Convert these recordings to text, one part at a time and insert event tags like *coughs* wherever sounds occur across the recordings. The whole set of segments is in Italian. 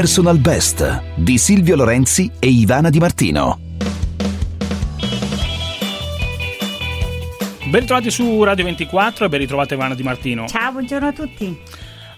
Personal Best di Silvio Lorenzi e Ivana Di Martino. Ben ritrovati su Radio 24 e ben ritrovata Ivana Di Martino. Ciao, buongiorno a tutti.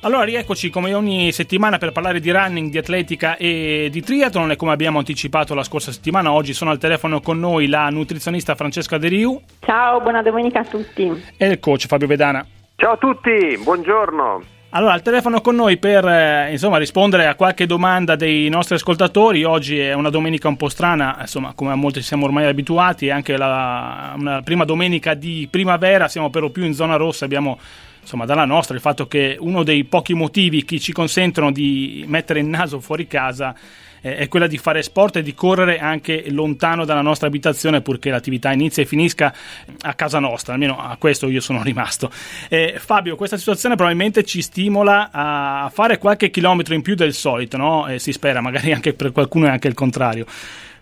Allora, rieccoci come ogni settimana per parlare di running, di atletica e di triathlon e come abbiamo anticipato la scorsa settimana, oggi sono al telefono con noi la nutrizionista Francesca De Riu. Ciao, buona domenica a tutti. E il coach Fabio Vedana. Ciao a tutti, buongiorno. Allora, al telefono con noi per eh, insomma, rispondere a qualche domanda dei nostri ascoltatori. Oggi è una domenica un po' strana, insomma, come a molti siamo ormai abituati, è anche la una prima domenica di primavera, siamo per lo più in zona rossa, abbiamo insomma, dalla nostra il fatto che uno dei pochi motivi che ci consentono di mettere il naso fuori casa eh, è quella di fare sport e di correre anche lontano dalla nostra abitazione purché l'attività inizia e finisca a casa nostra, almeno a questo io sono *laughs* rimasto. Eh, Fabio, questa situazione probabilmente ci stimola a fare qualche chilometro in più del solito, no? eh, si spera, magari anche per qualcuno è anche il contrario.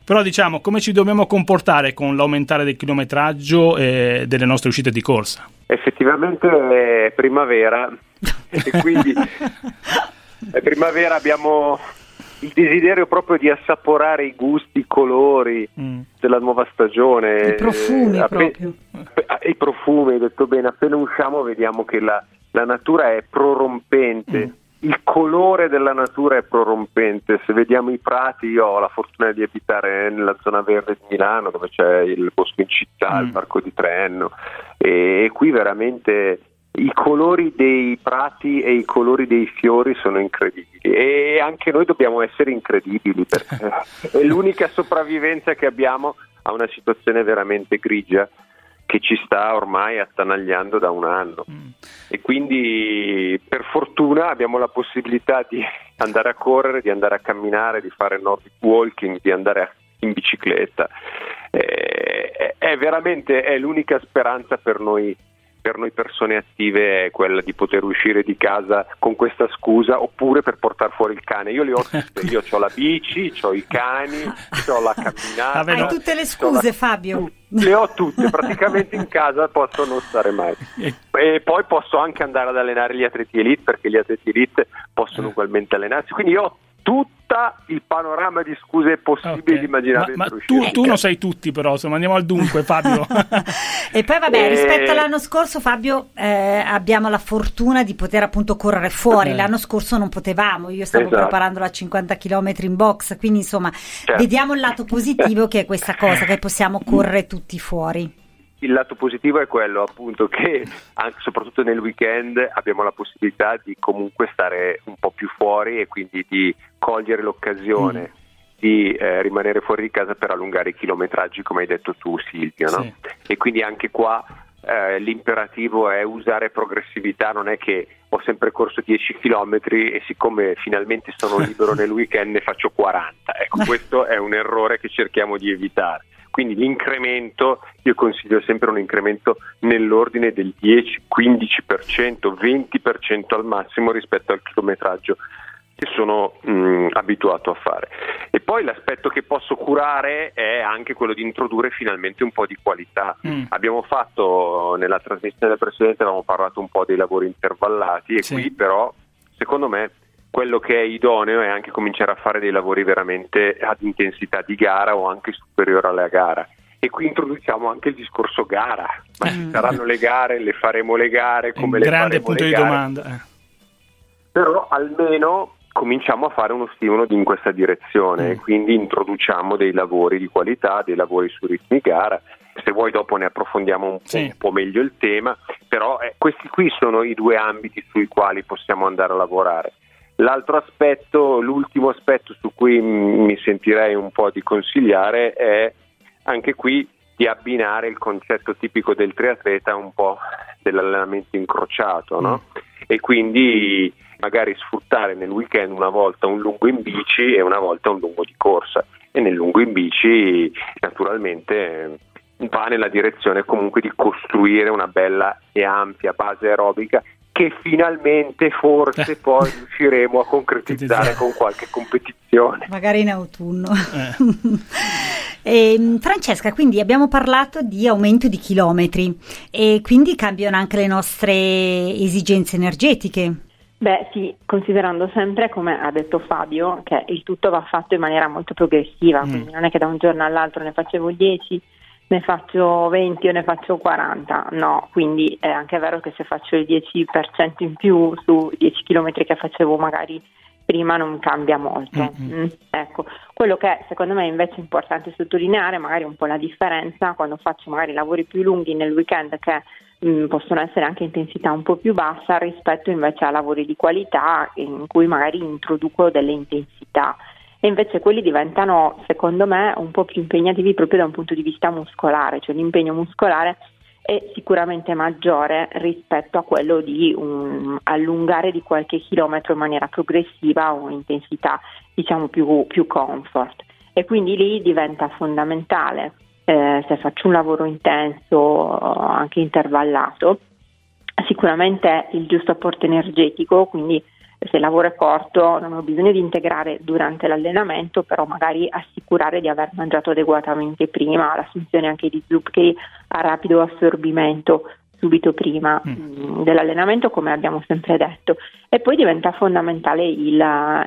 Però diciamo, come ci dobbiamo comportare con l'aumentare del chilometraggio e delle nostre uscite di corsa? Effettivamente è primavera *laughs* e quindi *laughs* è primavera abbiamo il desiderio proprio di assaporare i gusti, i colori mm. della nuova stagione. I profumi eh, Appen- proprio. I profumi, hai detto bene, appena usciamo vediamo che la, la natura è prorompente. Mm. Il colore della natura è prorompente. Se vediamo i prati, io ho la fortuna di abitare nella zona verde di Milano, dove c'è il bosco in città, mm. il parco di Trenno, e, e qui veramente i colori dei prati e i colori dei fiori sono incredibili e anche noi dobbiamo essere incredibili perché *laughs* è l'unica sopravvivenza che abbiamo a una situazione veramente grigia che ci sta ormai attanagliando da un anno mm. e quindi per fortuna abbiamo la possibilità di andare a correre, di andare a camminare, di fare nordic walking, di andare in bicicletta. Eh, è veramente è l'unica speranza per noi per noi persone attive è quella di poter uscire di casa con questa scusa oppure per portare fuori il cane. Io le ho *laughs* tutte, io ho la bici, ho i cani, ho la camminata. Hai tutte le scuse la... Fabio. *laughs* Le ho tutte, praticamente in casa posso non stare mai. E poi posso anche andare ad allenare gli atleti elite perché gli atleti elite possono eh. ugualmente allenarsi. Quindi io ho tutto il panorama di scuse possibili okay. immaginabili. Ma, ma tu, tu, non sei tutti però, insomma andiamo al dunque *laughs* Fabio. *laughs* e poi vabbè, rispetto all'anno scorso Fabio eh, abbiamo la fortuna di poter appunto correre fuori, eh. l'anno scorso non potevamo, io stavo esatto. preparando la 50 km in box, quindi insomma certo. vediamo il lato positivo che è questa cosa, che possiamo *laughs* correre tutti fuori il lato positivo è quello appunto che anche, soprattutto nel weekend abbiamo la possibilità di comunque stare un po' più fuori e quindi di cogliere l'occasione mm. di eh, rimanere fuori di casa per allungare i chilometraggi come hai detto tu Silvio no? sì. e quindi anche qua eh, l'imperativo è usare progressività non è che ho sempre corso 10 km e siccome finalmente sono *laughs* libero nel weekend ne faccio 40 ecco *laughs* questo è un errore che cerchiamo di evitare quindi l'incremento, io consiglio sempre un incremento nell'ordine del 10, 15%, 20% al massimo rispetto al chilometraggio che sono mh, abituato a fare. E poi l'aspetto che posso curare è anche quello di introdurre finalmente un po' di qualità. Mm. Abbiamo fatto nella trasmissione precedente, avevamo parlato un po' dei lavori intervallati e sì. qui però secondo me quello che è idoneo è anche cominciare a fare dei lavori veramente ad intensità di gara o anche superiore alla gara. E qui introduciamo anche il discorso gara, ma ci mm. saranno le gare, le faremo le gare, come le grande punto di gare. domanda. Eh. Però almeno cominciamo a fare uno stimolo in questa direzione, mm. quindi introduciamo dei lavori di qualità, dei lavori su ritmi gara. Se vuoi dopo ne approfondiamo un, sì. un po' meglio il tema, però eh, questi qui sono i due ambiti sui quali possiamo andare a lavorare. L'altro aspetto, l'ultimo aspetto su cui mi sentirei un po' di consigliare è anche qui di abbinare il concetto tipico del triatleta un po' dell'allenamento incrociato, no? Mm. E quindi magari sfruttare nel weekend una volta un lungo in bici e una volta un lungo di corsa. E nel lungo in bici naturalmente va nella direzione comunque di costruire una bella e ampia base aerobica che finalmente forse *laughs* poi riusciremo a concretizzare con qualche competizione. Magari in autunno. Eh. e, *laughs* ehm, Francesca, quindi abbiamo parlato di aumento di chilometri e quindi cambiano anche le nostre esigenze energetiche. Beh sì, considerando sempre, come ha detto Fabio, che il tutto va fatto in maniera molto progressiva, mm. quindi non è che da un giorno all'altro ne facevo 10, ne faccio 20 o ne faccio 40, no, quindi è anche vero che se faccio il 10% in più su 10 km che facevo magari prima non cambia molto. Mm-hmm. Mm, ecco, quello che secondo me invece è importante sottolineare, magari un po' la differenza quando faccio magari lavori più lunghi nel weekend che mh, mm, possono essere anche intensità un po' più bassa rispetto invece a lavori di qualità in cui magari introduco delle intensità e invece quelli diventano secondo me un po' più impegnativi proprio da un punto di vista muscolare, cioè l'impegno muscolare è sicuramente maggiore rispetto a quello di um, allungare di qualche chilometro in maniera progressiva o intensità diciamo più, più comfort. E quindi lì diventa fondamentale eh, se faccio un lavoro intenso anche intervallato sicuramente il giusto apporto energetico quindi se il lavoro è corto non ho bisogno di integrare durante l'allenamento, però magari assicurare di aver mangiato adeguatamente prima, l'assunzione anche di zuccheri a rapido assorbimento subito prima mm. mm. dell'allenamento, come abbiamo sempre detto. E poi diventa fondamentale il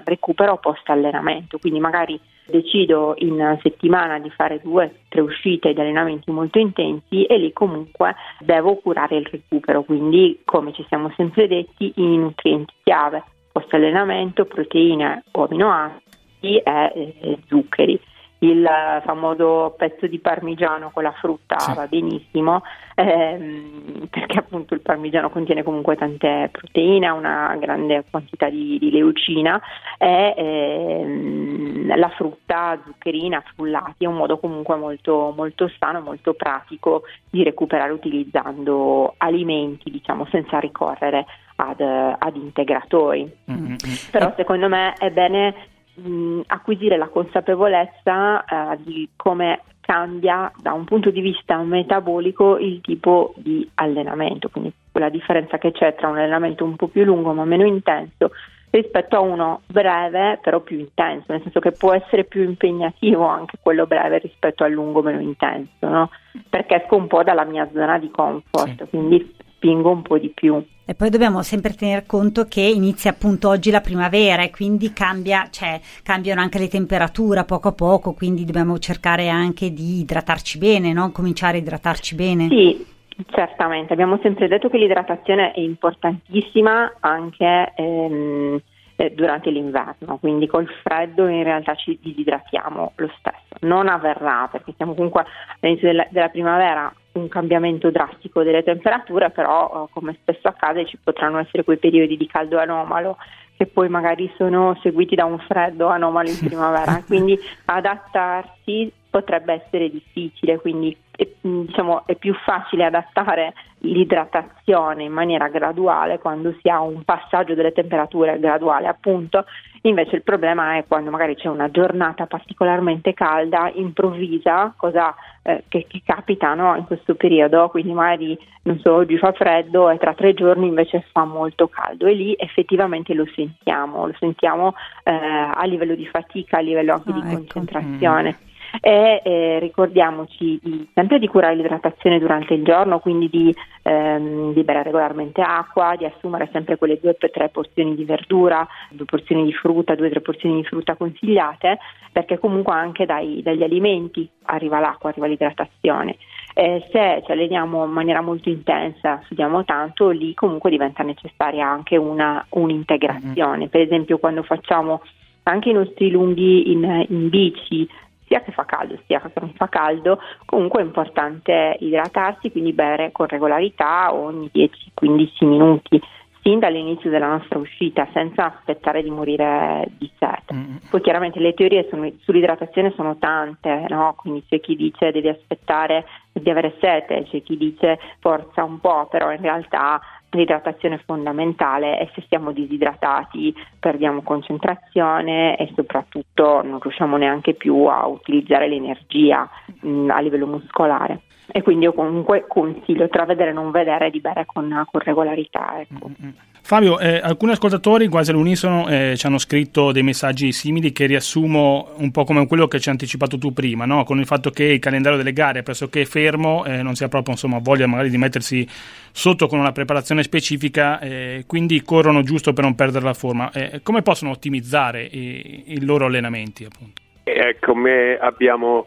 recupero post allenamento, quindi magari decido in settimana di fare due, o tre uscite di allenamenti molto intensi e lì comunque devo curare il recupero, quindi come ci siamo sempre detti i nutrienti chiave post allenamento, proteine o aminoacidi e, e zuccheri il famoso pezzo di parmigiano con la frutta sì. va benissimo ehm, perché appunto il parmigiano contiene comunque tante proteine, una grande quantità di, di leucina e ehm, la frutta zuccherina, frullati è un modo comunque molto, molto sano, molto pratico di recuperare utilizzando alimenti diciamo senza ricorrere ad, ad integratori. Mm-hmm. Però secondo me è bene mh, acquisire la consapevolezza eh, di come cambia da un punto di vista metabolico il tipo di allenamento, quindi la differenza che c'è tra un allenamento un po' più lungo ma meno intenso rispetto a uno breve però più intenso, nel senso che può essere più impegnativo anche quello breve rispetto al lungo meno intenso, no? perché esco un po' dalla mia zona di comfort, sì. quindi spingo un po' di più. E poi dobbiamo sempre tener conto che inizia appunto oggi la primavera e quindi cambia, cioè, cambiano anche le temperature poco a poco, quindi dobbiamo cercare anche di idratarci bene, no? cominciare a idratarci bene. Sì, certamente. Abbiamo sempre detto che l'idratazione è importantissima anche ehm, eh, durante l'inverno, quindi col freddo in realtà ci disidratiamo lo stesso. Non avverrà perché siamo comunque all'inizio della, della primavera un cambiamento drastico delle temperature, però eh, come spesso accade ci potranno essere quei periodi di caldo anomalo che poi magari sono seguiti da un freddo anomalo in primavera, *laughs* quindi adattarsi potrebbe essere difficile, quindi è, diciamo, è più facile adattare l'idratazione in maniera graduale quando si ha un passaggio delle temperature graduale appunto. Invece il problema è quando magari c'è una giornata particolarmente calda, improvvisa, cosa eh, che, che, capita no, in questo periodo, quindi magari non so, oggi fa freddo e tra tre giorni invece fa molto caldo e lì effettivamente lo sentiamo, lo sentiamo eh, a livello di fatica, a livello anche ah, di ecco. concentrazione. Mm e eh, ricordiamoci di, sempre di curare l'idratazione durante il giorno, quindi di, ehm, di bere regolarmente acqua, di assumere sempre quelle due o tre porzioni di verdura, due porzioni di frutta, due o tre porzioni di frutta consigliate, perché comunque anche dai, dagli alimenti arriva l'acqua, arriva l'idratazione. Eh, se ci alleniamo in maniera molto intensa, studiamo tanto, lì comunque diventa necessaria anche una, un'integrazione. Mm-hmm. Per esempio quando facciamo anche i nostri lunghi in, in bici sia che fa caldo sia che non fa caldo, comunque è importante idratarsi, quindi bere con regolarità ogni 10-15 minuti sin dall'inizio della nostra uscita senza aspettare di morire di sete. Mm. Poi chiaramente le teorie sono, sull'idratazione sono tante, no? quindi c'è chi dice devi aspettare di avere sete, c'è chi dice forza un po', però in realtà l'idratazione è fondamentale e se siamo disidratati perdiamo concentrazione e soprattutto non riusciamo neanche più a utilizzare l'energia mh, a livello muscolare. E quindi io comunque consiglio tra vedere e non vedere di bere con, con regolarità. Ecco. Mm-hmm. Fabio, eh, alcuni ascoltatori quasi all'unisono eh, ci hanno scritto dei messaggi simili che riassumo un po' come quello che ci hai anticipato tu prima, no? con il fatto che il calendario delle gare è pressoché fermo, eh, non si ha proprio insomma, voglia magari di mettersi sotto con una preparazione specifica, eh, quindi corrono giusto per non perdere la forma. Eh, come possono ottimizzare i, i loro allenamenti? Appunto? Eh, come abbiamo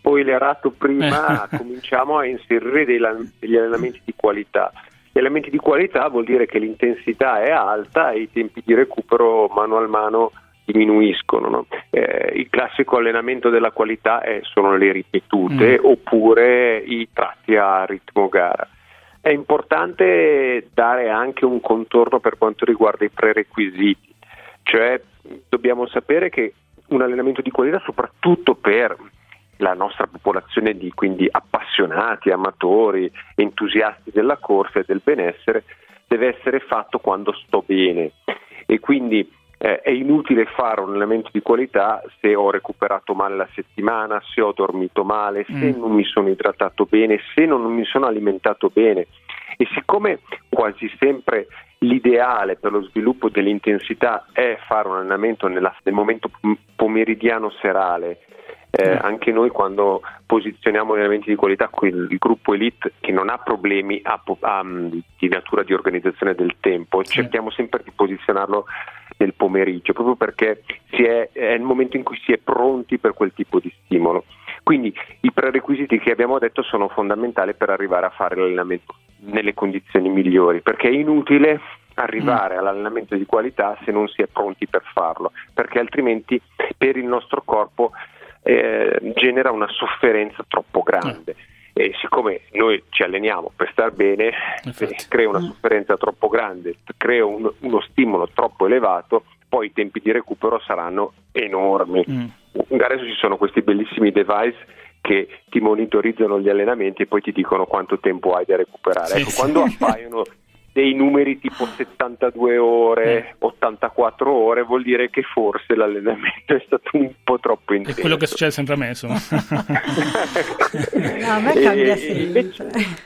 spoilerato prima, *laughs* cominciamo a inserire degli allenamenti di qualità elementi di qualità vuol dire che l'intensità è alta e i tempi di recupero mano a mano diminuiscono. No? Eh, il classico allenamento della qualità è, sono le ripetute mm. oppure i tratti a ritmo gara. È importante dare anche un contorno per quanto riguarda i prerequisiti, cioè dobbiamo sapere che un allenamento di qualità, soprattutto per la nostra popolazione di quindi appassionati, amatori, entusiasti della corsa e del benessere deve essere fatto quando sto bene e quindi eh, è inutile fare un allenamento di qualità se ho recuperato male la settimana, se ho dormito male, se mm. non mi sono idratato bene, se non mi sono alimentato bene. E siccome quasi sempre l'ideale per lo sviluppo dell'intensità è fare un allenamento nella, nel momento pomeridiano serale, eh, anche noi quando posizioniamo gli elementi di qualità, quel, il gruppo elite che non ha problemi a, a, di natura di organizzazione del tempo, cerchiamo sempre di posizionarlo nel pomeriggio, proprio perché è, è il momento in cui si è pronti per quel tipo di stimolo. Quindi i prerequisiti che abbiamo detto sono fondamentali per arrivare a fare l'allenamento nelle condizioni migliori, perché è inutile arrivare mm. all'allenamento di qualità se non si è pronti per farlo, perché altrimenti per il nostro corpo eh, genera una sofferenza troppo grande. E siccome noi ci alleniamo per star bene, se crea una mm. sofferenza troppo grande, crea un, uno stimolo troppo elevato, poi i tempi di recupero saranno enormi. Mm. Adesso ci sono questi bellissimi device che ti monitorizzano gli allenamenti e poi ti dicono quanto tempo hai da recuperare. Sì, ecco, sì. quando appaiono dei numeri tipo 72 ore, 84 ore, vuol dire che forse l'allenamento *laughs* è stato un po' troppo intenso. È quello che succede sempre a me, insomma. *laughs* no, a me cambia sempre.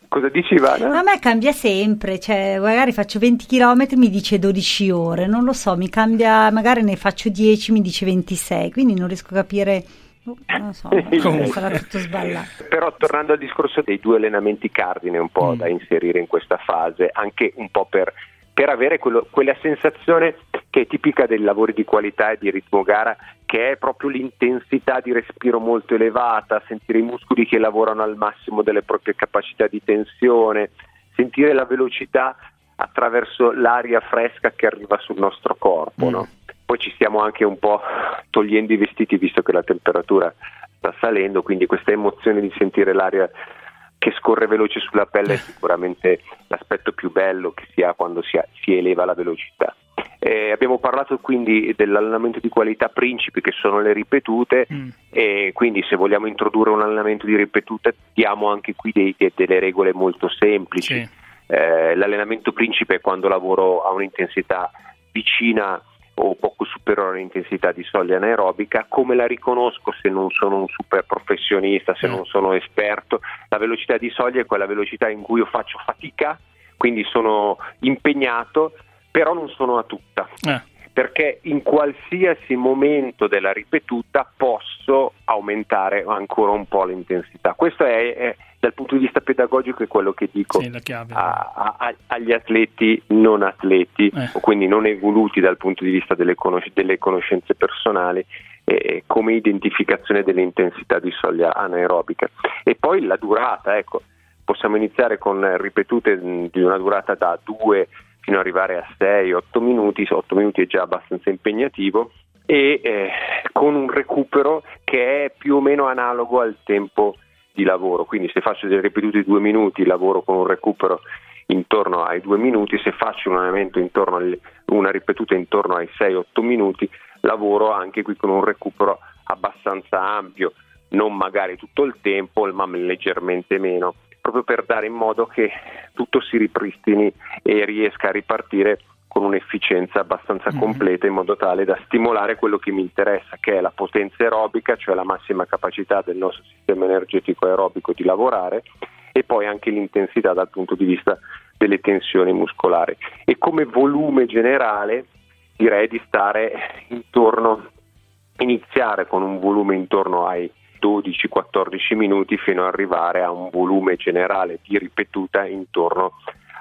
Cosa dici Ivana? A me cambia sempre, cioè magari faccio 20 km mi dice 12 ore, non lo so, mi cambia, magari ne faccio 10 mi dice 26, quindi non riesco a capire non so, *laughs* sarà tutto sbagliato. Però tornando al discorso dei due allenamenti cardine un po' mm. da inserire in questa fase, anche un po' per, per avere quello, quella sensazione che è tipica dei lavori di qualità e di ritmo gara, che è proprio l'intensità di respiro molto elevata, sentire i muscoli che lavorano al massimo delle proprie capacità di tensione, sentire la velocità attraverso l'aria fresca che arriva sul nostro corpo. Mm. No? Poi ci stiamo anche un po' togliendo i vestiti visto che la temperatura sta salendo, quindi questa emozione di sentire l'aria che scorre veloce sulla pelle è sicuramente l'aspetto più bello che si ha quando si, ha, si eleva la velocità. Eh, abbiamo parlato quindi dell'allenamento di qualità principi che sono le ripetute mm. e quindi se vogliamo introdurre un allenamento di ripetute diamo anche qui dei, delle regole molto semplici. Sì. Eh, l'allenamento principe è quando lavoro a un'intensità vicina o poco superiore all'intensità di soglia anaerobica, come la riconosco se non sono un super professionista, se mm. non sono esperto? La velocità di soglia è quella velocità in cui io faccio fatica, quindi sono impegnato, però non sono a tutta. Eh perché in qualsiasi momento della ripetuta posso aumentare ancora un po' l'intensità. Questo è, è dal punto di vista pedagogico è quello che dico sì, a, a, agli atleti non atleti, eh. o quindi non evoluti dal punto di vista delle, conos- delle conoscenze personali, eh, come identificazione dell'intensità di soglia anaerobica. E poi la durata, ecco, possiamo iniziare con ripetute di una durata da 2 fino ad arrivare a 6-8 minuti, 8 minuti è già abbastanza impegnativo e eh, con un recupero che è più o meno analogo al tempo di lavoro, quindi se faccio delle ripetute di 2 minuti lavoro con un recupero intorno ai 2 minuti, se faccio un allenamento intorno al, una ripetuta intorno ai 6-8 minuti lavoro anche qui con un recupero abbastanza ampio, non magari tutto il tempo ma leggermente meno proprio per dare in modo che tutto si ripristini e riesca a ripartire con un'efficienza abbastanza mm. completa in modo tale da stimolare quello che mi interessa, che è la potenza aerobica, cioè la massima capacità del nostro sistema energetico aerobico di lavorare e poi anche l'intensità dal punto di vista delle tensioni muscolari. E come volume generale direi di stare intorno, iniziare con un volume intorno ai 12-14 minuti fino ad arrivare a un volume generale di ripetuta intorno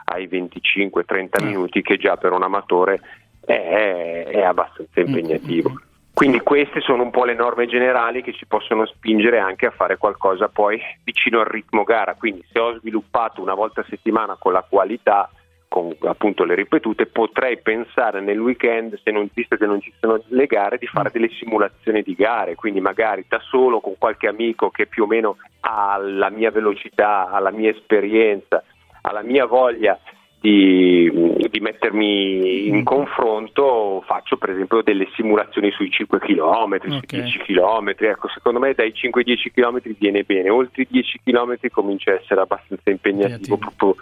ai 25-30 eh. minuti che già per un amatore è, è abbastanza mm, impegnativo. Mm, mm. Quindi queste sono un po' le norme generali che ci possono spingere anche a fare qualcosa poi vicino al ritmo gara. Quindi se ho sviluppato una volta a settimana con la qualità, con appunto le ripetute, potrei pensare nel weekend, se non, visto che non ci sono le gare, di fare delle simulazioni di gare, quindi magari da solo con qualche amico che più o meno ha la mia velocità, ha la mia esperienza, ha la mia voglia di, di, mettermi in confronto faccio per esempio delle simulazioni sui 5 km, okay. sui 10 km, ecco secondo me dai 5-10 km viene bene, oltre i 10 km comincia a essere abbastanza impegnativo. proprio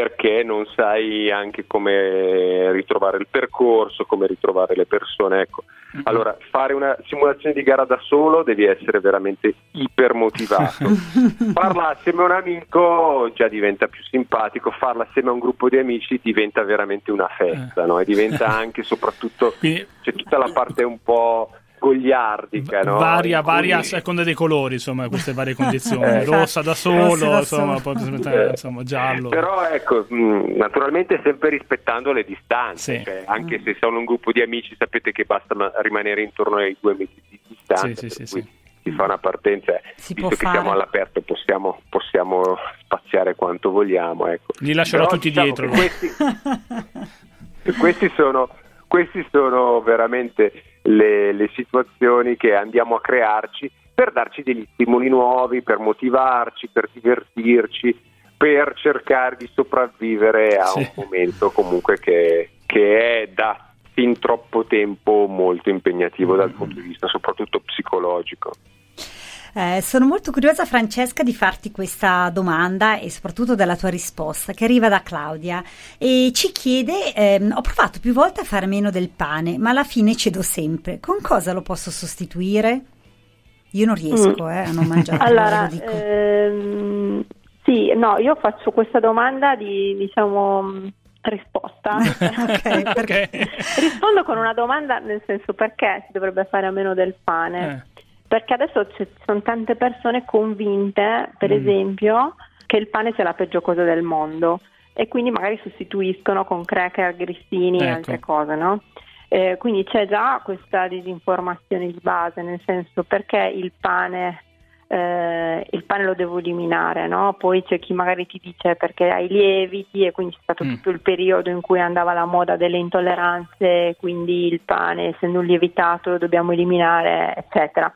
perché non sai anche come ritrovare il percorso, come ritrovare le persone. Ecco. Mm-hmm. Allora, fare una simulazione di gara da solo devi essere veramente ipermotivato. *laughs* farla assieme a un amico già diventa più simpatico, farla assieme a un gruppo di amici diventa veramente una festa, no? E diventa anche soprattutto *laughs* c'è tutta la parte un po' goliardica, no? Varia, cui... varia a seconda dei colori, insomma, queste varie *laughs* condizioni. Eh, Rossa da solo, da insomma, solo. poi diventare insomma, giallo. Però ecco, mh, naturalmente sempre rispettando le distanze, sì. cioè, anche mm. se sono un gruppo di amici sapete che basta rimanere intorno ai due metri di distanza. Sì, sì, sì, si fa una partenza, si visto che fare. siamo all'aperto possiamo, possiamo, spaziare quanto vogliamo. Ecco. Li lascerò Però, tutti diciamo dietro. Questi, *laughs* questi, sono, questi sono veramente le, le situazioni che andiamo a crearci per darci degli stimoli nuovi, per motivarci, per divertirci, per cercare di sopravvivere a sì. un momento comunque che, che, è da fin troppo tempo molto impegnativo dal punto di vista soprattutto psicologico. Eh, sono molto curiosa, Francesca, di farti questa domanda e soprattutto della tua risposta, che arriva da Claudia e ci chiede: ehm, Ho provato più volte a fare meno del pane, ma alla fine cedo sempre. Con cosa lo posso sostituire? Io non riesco mm. eh, a non mangiare. *laughs* allora, ehm, sì, no, io faccio questa domanda di diciamo risposta. *laughs* okay, *laughs* perché? Rispondo con una domanda nel senso perché si dovrebbe fare a meno del pane. Perché adesso ci sono tante persone convinte, per mm. esempio, che il pane sia la peggio cosa del mondo e quindi magari sostituiscono con cracker, grissini e ecco. altre cose, no? Eh, quindi c'è già questa disinformazione di base, nel senso perché il pane, eh, il pane lo devo eliminare, no? Poi c'è chi magari ti dice perché hai lieviti e quindi c'è stato mm. tutto il periodo in cui andava la moda delle intolleranze, quindi il pane essendo un lievitato lo dobbiamo eliminare, eccetera.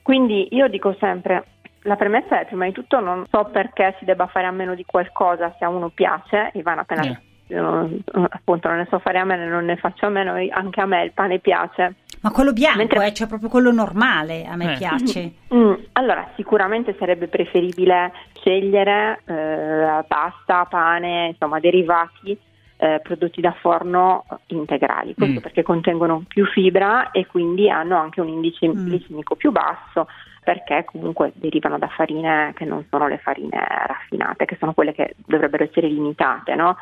Quindi io dico sempre, la premessa è prima di tutto non so perché si debba fare a meno di qualcosa se a uno piace, Ivana appena yeah. Io, appunto non ne so fare a meno, non ne faccio a meno, anche a me il pane piace. Ma quello bianco, Mentre... eh, cioè proprio quello normale, a me eh. piace. Mm, allora, sicuramente sarebbe preferibile scegliere eh, pasta, pane, insomma, derivati eh, prodotti da forno integrali, questo mm. perché contengono più fibra e quindi hanno anche un indice mm. glicemico più basso perché comunque derivano da farine che non sono le farine raffinate, che sono quelle che dovrebbero essere limitate, no?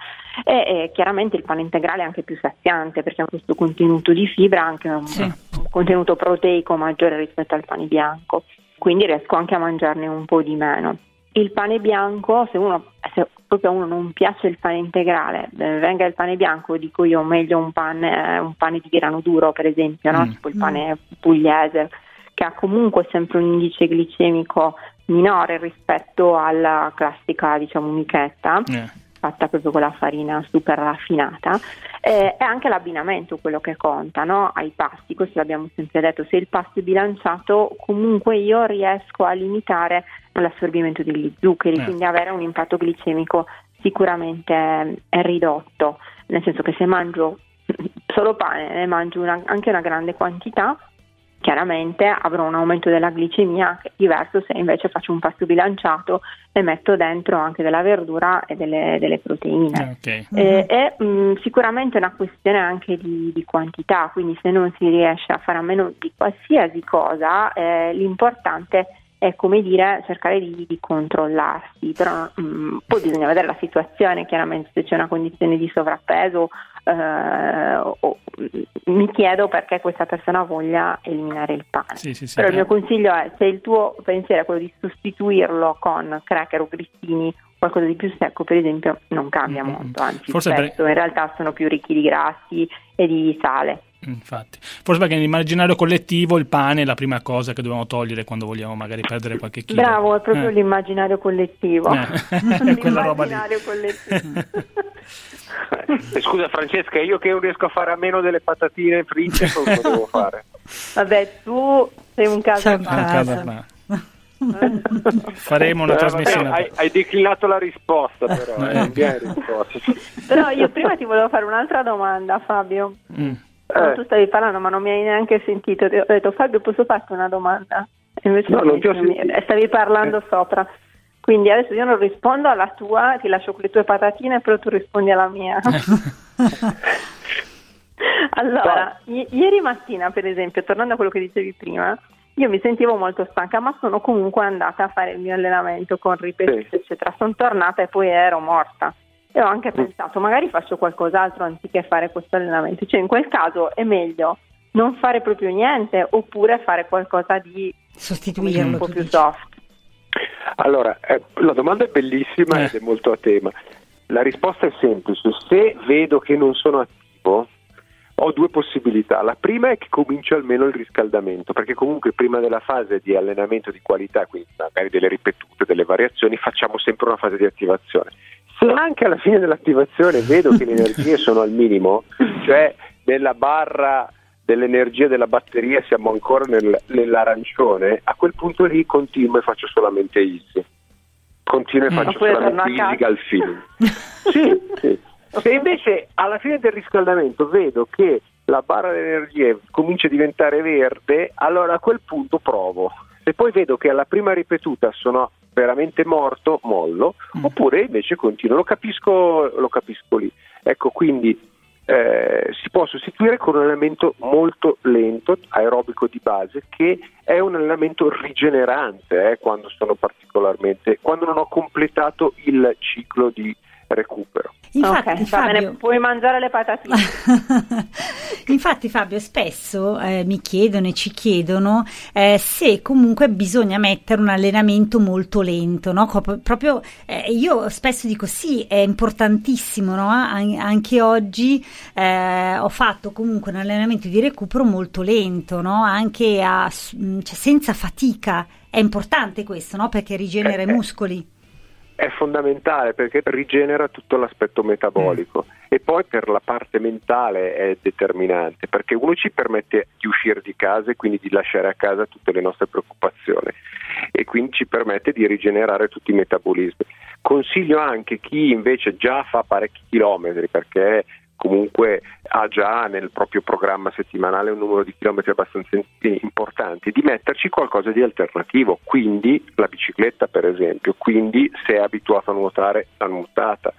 e, e, chiaramente il pane integrale è anche più saziante perché ha questo contenuto di fibra, anche un, sì. un contenuto proteico maggiore rispetto al pane bianco, quindi riesco anche a mangiarne un po' di meno. Il pane bianco, se uno se proprio a uno non piace il pane integrale, eh, venga il pane bianco, dico io meglio un pane, un pane di grano duro per esempio, no? mm. tipo il pane pugliese, che ha comunque sempre un indice glicemico minore rispetto alla classica diciamo michetta. Yeah fatta proprio con la farina super raffinata, eh, è anche l'abbinamento quello che conta no? ai pasti, questo l'abbiamo sempre detto, se il pasto è bilanciato comunque io riesco a limitare l'assorbimento degli zuccheri, eh. quindi avere un impatto glicemico sicuramente eh, ridotto, nel senso che se mangio solo pane ne mangio una, anche una grande quantità chiaramente avrò un aumento della glicemia che è diverso se invece faccio un pasto bilanciato e metto dentro anche della verdura e delle, delle proteine. Okay. Eh, è mh, sicuramente una questione anche di, di, quantità, quindi se non si riesce a fare a meno di qualsiasi cosa, eh, l'importante è come dire cercare di, di controllarsi, però mh, mm, poi bisogna vedere la situazione, chiaramente se c'è una condizione di sovrappeso eh, oh, mi chiedo perché questa persona voglia eliminare il pane. Sì, sì, sì, Però il mio consiglio è se il tuo pensiero è quello di sostituirlo con cracker o grissini qualcosa di più secco, per esempio, non cambia mm-hmm. molto, anzi Forse spesso per... in realtà sono più ricchi di grassi e di sale. Infatti, forse perché nell'immaginario collettivo il pane è la prima cosa che dobbiamo togliere quando vogliamo magari perdere qualche chilo. Bravo, è proprio eh. l'immaginario collettivo. Eh. *laughs* *laughs* Quella roba lì. collettivo. *laughs* Eh, scusa Francesca, io che non riesco a fare a meno delle patatine fritte, cosa devo fare? Vabbè, tu sei un caso a parte. Faremo una eh, trasmissione. Hai, hai, declinato la risposta, però. Eh. risposta. però io prima ti volevo fare un'altra domanda, Fabio. Mm. Eh. Tu stavi parlando, ma non mi hai neanche sentito. Ti ho detto, Fabio, posso farti una domanda? Invece no, non ti ho sentito. stavi parlando eh. sopra. Quindi adesso io non rispondo alla tua, ti lascio con le tue patatine, però tu rispondi alla mia. *laughs* allora, i- ieri mattina, per esempio, tornando a quello che dicevi prima, io mi sentivo molto stanca, ma sono comunque andata a fare il mio allenamento con ripetute, sì. eccetera. Sono tornata e poi ero morta. E ho anche pensato, magari faccio qualcos'altro anziché fare questo allenamento. Cioè, in quel caso è meglio non fare proprio niente oppure fare qualcosa di sostituirlo un po' più soft. Allora, eh, la domanda è bellissima eh. ed è molto a tema. La risposta è semplice. Se vedo che non sono attivo, ho due possibilità. La prima è che comincio almeno il riscaldamento, perché comunque prima della fase di allenamento di qualità, quindi magari delle ripetute, delle variazioni, facciamo sempre una fase di attivazione. Se anche alla fine dell'attivazione vedo che le *laughs* energie sono al minimo, cioè nella barra dell'energia della batteria siamo ancora nel, nell'arancione, a quel punto lì continuo e faccio solamente easy. Continuo e mm. faccio solamente easy al film. *laughs* sì, sì. Se invece alla fine del riscaldamento vedo che la barra dell'energia comincia a diventare verde, allora a quel punto provo. Se poi vedo che alla prima ripetuta sono veramente morto, mollo, mm. oppure invece continuo, lo capisco, lo capisco lì. Ecco, quindi eh, si può sostituire con un allenamento molto lento, aerobico di base, che è un allenamento rigenerante eh, quando sono particolarmente, quando non ho completato il ciclo di recupero. Infatti, okay, Fabio... puoi mangiare le patatine. *laughs* Infatti, Fabio, spesso eh, mi chiedono e ci chiedono eh, se comunque bisogna mettere un allenamento molto lento, no? proprio eh, io spesso dico sì, è importantissimo, no? An- anche oggi eh, ho fatto comunque un allenamento di recupero molto lento, no? Anche a, cioè, senza fatica. È importante questo, no? Perché rigenera i eh, eh. muscoli è fondamentale perché rigenera tutto l'aspetto metabolico mm. e poi per la parte mentale è determinante perché uno ci permette di uscire di casa e quindi di lasciare a casa tutte le nostre preoccupazioni e quindi ci permette di rigenerare tutti i metabolismi. Consiglio anche chi invece già fa parecchi chilometri perché comunque ha già nel proprio programma settimanale un numero di chilometri abbastanza importanti, di metterci qualcosa di alternativo, quindi la bicicletta per esempio, quindi se è abituato a nuotare la nuotata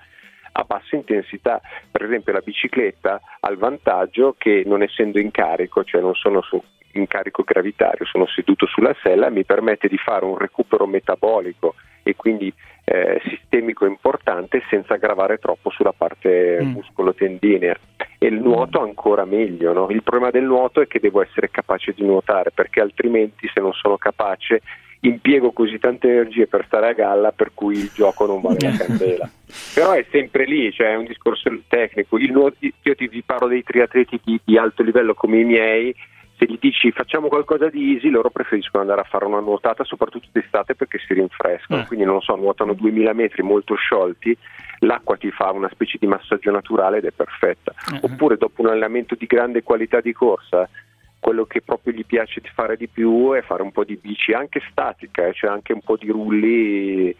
a bassa intensità, per esempio la bicicletta ha il vantaggio che non essendo in carico, cioè non sono su in carico gravitario, sono seduto sulla sella, mi permette di fare un recupero metabolico e quindi eh, sistemico importante senza gravare troppo sulla parte mm. muscolo-tendinea e il nuoto ancora meglio. No? Il problema del nuoto è che devo essere capace di nuotare perché altrimenti se non sono capace impiego così tante energie per stare a galla per cui il gioco non vale la *laughs* candela. Però è sempre lì, cioè è un discorso tecnico. Nuoto, io ti, vi parlo dei triatleti di, di alto livello come i miei se gli dici facciamo qualcosa di easy, loro preferiscono andare a fare una nuotata, soprattutto d'estate perché si rinfrescano, eh. quindi non lo so, nuotano 2000 metri molto sciolti, l'acqua ti fa una specie di massaggio naturale ed è perfetta. Eh. Oppure dopo un allenamento di grande qualità di corsa, quello che proprio gli piace fare di più è fare un po' di bici anche statica, eh, cioè anche un po' di rulli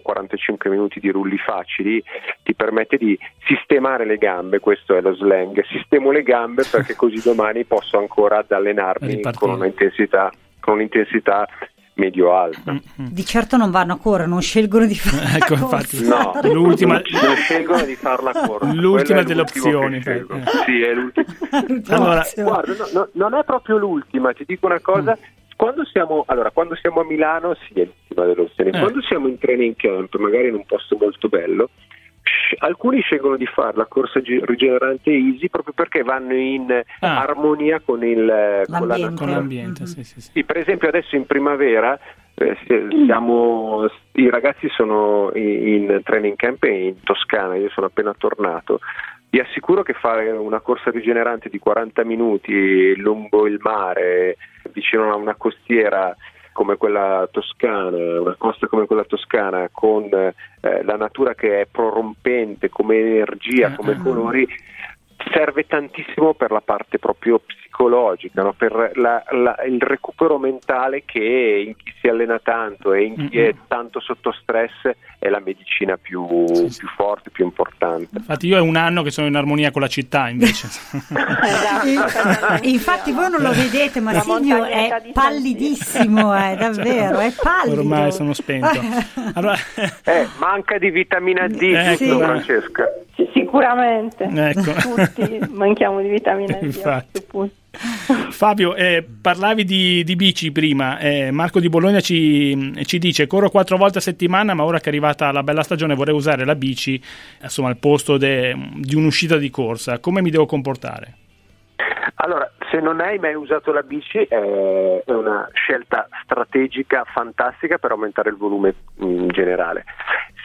dopo 45 minuti di rulli facili ti permette di sistemare le gambe, questo è lo slang, sistemo le gambe perché *laughs* così domani posso ancora allenarmi con un'intensità, con un'intensità medio-alta. Mm-hmm. Di certo non vanno a correre, non scelgono di *laughs* farla ecco, infatti, no, l'ultima... non scelgono di farla correre. *laughs* L'ultima delle opzioni. Eh. Sì, è l'ultima. allora, guarda, no, no, non è proprio l'ultima, ti dico una cosa. Mm. Quando siamo, allora, quando siamo a Milano, sì, è l'ultima delle opzioni. Eh. Quando siamo in training camp, magari in un posto molto bello, alcuni scelgono di fare la corsa rigenerante easy proprio perché vanno in ah. armonia con, il, con, la con l'ambiente. Sì, sì, sì. per esempio adesso in primavera eh, siamo, i ragazzi sono in, in training camp in Toscana, io sono appena tornato. Vi assicuro che fare una corsa rigenerante di 40 minuti lungo il mare, vicino a una costiera come quella toscana, una costa come quella toscana, con eh, la natura che è prorompente come energia, come ah. colori, serve tantissimo per la parte proprio psicologica, no? per la, la, il recupero mentale che in chi si allena tanto e in chi mm-hmm. è tanto sotto stress è la medicina più, sì, sì. più, forte, più importante. Infatti io è un anno che sono in armonia con la città invece. *laughs* esatto. Infatti voi non lo vedete ma Silvio è pallidissimo, eh, davvero, è pallido. Ormai sono spento. *laughs* Allora... Eh, manca di vitamina D, ecco, sì. Francesca. Sicuramente, ecco. Tutti manchiamo di vitamina D. Infatti. Fabio, eh, parlavi di, di, bici prima, eh, Marco di Bologna ci, ci, dice corro quattro volte a settimana ma ora che è arrivata la bella stagione vorrei usare la bici insomma, al posto de, di un'uscita di corsa, come mi devo comportare? Allora, se non hai mai usato la bici è una scelta strategica fantastica per aumentare il volume in generale.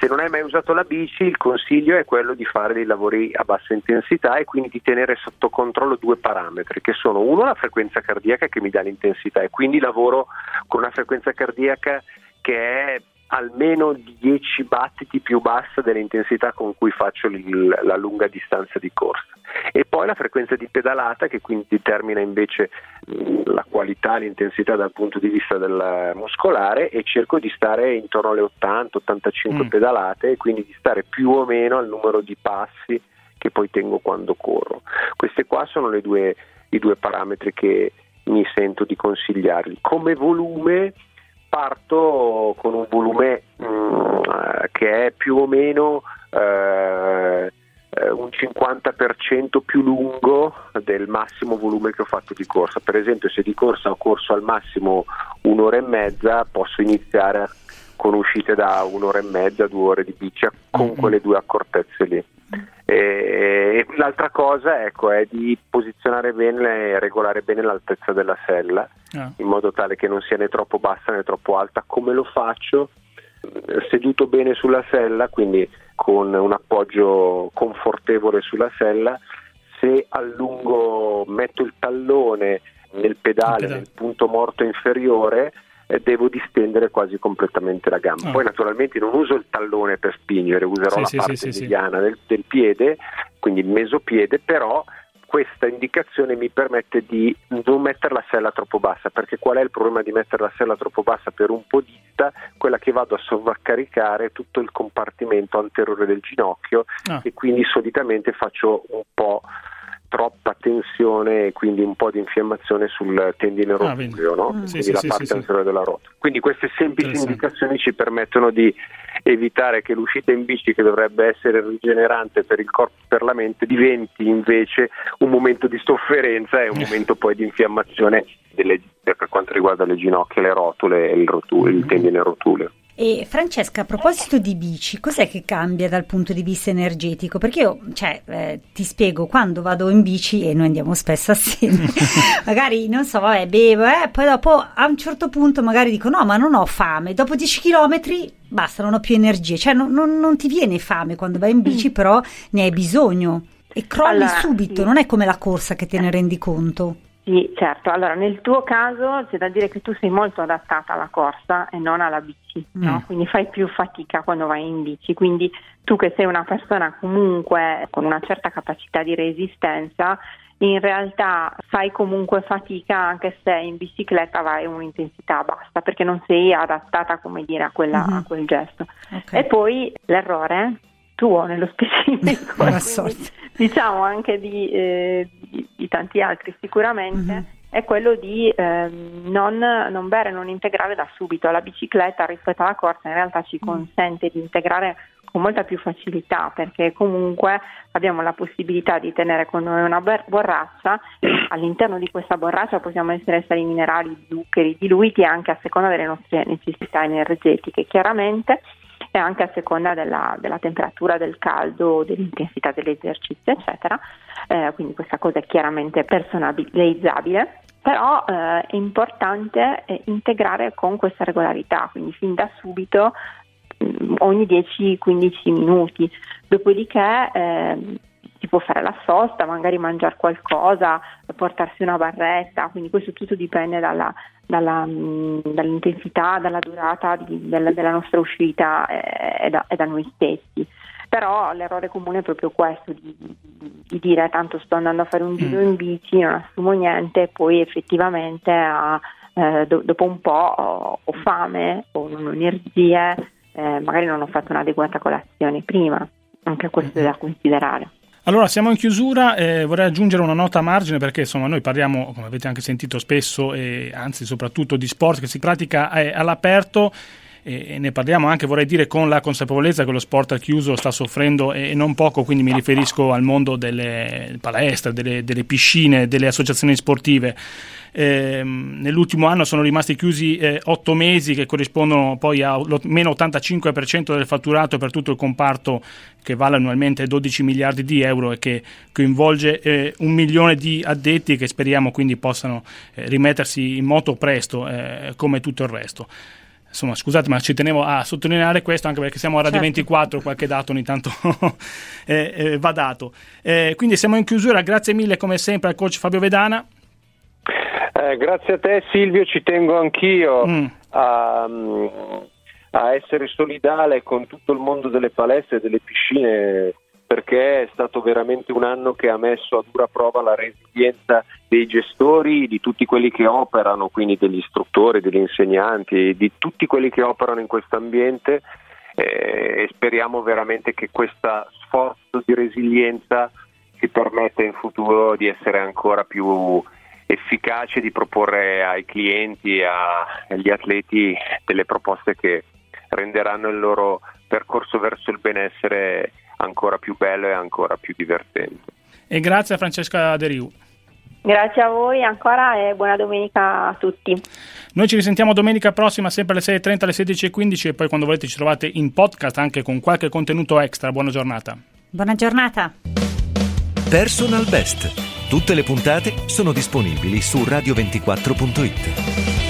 Se non hai mai usato la bici, il consiglio è quello di fare dei lavori a bassa intensità e quindi di tenere sotto controllo due parametri, che sono uno la frequenza cardiaca che mi dà l'intensità e quindi lavoro con una frequenza cardiaca che è almeno 10 battiti più bassa dell'intensità con cui faccio il, la lunga distanza di corsa. E poi la frequenza di pedalata che quindi determina invece la qualità, l'intensità dal punto di vista del muscolare e cerco di stare intorno alle 80-85 mm. pedalate e quindi di stare più o meno al numero di passi che poi tengo quando corro. Questi qua sono due, i due parametri che mi sento di consigliarli. Come volume parto con un volume mm, che è più o meno eh, eh un 50% più lungo del massimo volume che ho fatto di corsa. Per esempio se di corsa ho corso al massimo un'ora e mezza posso iniziare con uscite da un'ora e mezza, due ore di bici con quelle due accortezze lì. E, l'altra cosa ecco, è di posizionare bene e regolare bene l'altezza della sella ah. in modo tale che non sia né troppo bassa né troppo alta. Come lo faccio? Seduto bene sulla sella, quindi con un appoggio confortevole sulla sella, se allungo, metto il tallone nel pedale, nel punto morto inferiore, eh, devo distendere quasi completamente la gamba. Oh. Poi naturalmente non uso il tallone per spingere, userò sì, la sì, parte sì, mediana del, del, piede, quindi il mesopiede, però questa indicazione mi permette di non mettere la sella troppo bassa, perché qual è il problema di mettere la sella troppo bassa per un podista? Quella che vado a sovraccaricare tutto il compartimento anteriore del ginocchio oh. e quindi solitamente faccio un po' troppa tensione e quindi un po' di infiammazione sul tendine rotuleo, ah, no? mm. quindi sì, la sì, parte sì, anteriore della rota. Quindi queste semplici indicazioni ci permettono di evitare che l'uscita in bici, che dovrebbe essere rigenerante per il corpo e per la mente, diventi invece un momento di sofferenza e un *laughs* momento poi di infiammazione delle, per quanto riguarda le ginocchia, le rotule e il, rotule, il mm. tendine rotuleo. E Francesca, a proposito di bici, cos'è che cambia dal punto di vista energetico? Perché io, cioè, eh, ti spiego, quando vado in bici, e noi andiamo spesso assieme, *laughs* magari, non so, vabbè, bevo, eh, poi dopo a un certo punto magari dico no, ma non ho fame, dopo 10 km basta, non ho più energie, cioè non, non, non ti viene fame quando vai in bici, mm. però ne hai bisogno e crolli allora, subito, sì. non è come la corsa che te ne rendi conto. Sì, certo. Allora, nel tuo caso c'è da dire che tu sei molto adattata alla corsa e non alla bici, mm. no? Quindi fai più fatica quando vai in bici. Quindi tu che sei una persona comunque con una certa capacità di resistenza, in realtà fai comunque fatica anche se in bicicletta vai a un'intensità bassa perché non sei adattata come dire a, quella, uh-huh. a quel gesto. Okay. E poi l'errore tuo nello specifico, *laughs* quindi, diciamo anche di, eh, di, di, tanti altri sicuramente. Uh-huh è quello di eh, non, non, bere, non integrare da subito. La bicicletta rispetto alla corsa in realtà ci mm. consente di integrare con molta più facilità perché comunque abbiamo la possibilità di tenere con noi una borraccia, *coughs* all'interno di questa borraccia possiamo essere sali minerali, zuccheri, diluiti anche a seconda delle nostre necessità energetiche chiaramente e anche a seconda della, della temperatura, del caldo, dell'intensità dell'esercizio eccetera, eh, quindi questa cosa è chiaramente personalizzabile. Però eh, è importante eh, integrare con questa regolarità, quindi fin da subito Mm, ogni 10-15 minuti, dopodiché eh, può fare la sosta, magari mangiare qualcosa, portarsi una barretta, quindi questo tutto dipende dalla, dalla, mm, dall'intensità, dalla durata di, della, della, nostra uscita e, da, e, da, noi stessi. Però l'errore comune è proprio questo, di, di dire tanto sto andando a fare un giro mm. in bici, non assumo niente, e poi effettivamente a, eh, do, dopo un po' ho, ho fame, ho energie, eh, magari non ho fatto un'adeguata colazione prima, anche questo è da considerare. Allora, siamo in chiusura, eh, vorrei aggiungere una nota a margine perché insomma noi parliamo, come avete anche sentito spesso, e anzi soprattutto di sport che si pratica eh, all'aperto e ne parliamo anche, vorrei dire, con la consapevolezza che lo sport al chiuso sta soffrendo e non poco, quindi mi riferisco al mondo delle palestre, delle, delle piscine, delle associazioni sportive. Eh, nell'ultimo anno sono rimasti chiusi eh, 8 mesi che corrispondono poi a meno 85% del fatturato per tutto il comparto che vale annualmente 12 miliardi di euro e che coinvolge eh, un milione di addetti che speriamo quindi possano eh, rimettersi in moto presto eh, come tutto il resto insomma, scusate, ma ci tenevo a sottolineare questo anche perché siamo a Radio certo. 24, qualche dato ogni tanto *laughs* eh, eh, va dato. Eh, quindi siamo in chiusura, grazie mille come sempre al coach Fabio Vedana. Eh, grazie a te Silvio, ci tengo anch'io mm. a, a essere solidale con tutto il mondo delle palestre e delle piscine perché è stato veramente un anno che ha messo a dura prova la resilienza dei gestori, di tutti quelli che operano, quindi degli istruttori, degli insegnanti, di tutti quelli che operano in questo ambiente eh, e speriamo veramente che questo sforzo di resilienza ci permetta in futuro di essere ancora più efficaci, di proporre ai clienti e agli atleti delle proposte che renderanno il loro percorso verso il benessere ancora più bello e ancora più divertente. E grazie a Francesca Deriu. Grazie a voi ancora e buona domenica a tutti. Noi ci risentiamo domenica prossima sempre alle 6.30 alle 16.15 e poi quando volete ci trovate in podcast anche con qualche contenuto extra. Buona giornata. Buona giornata. Personal Best. Tutte le puntate sono disponibili su radio24.it.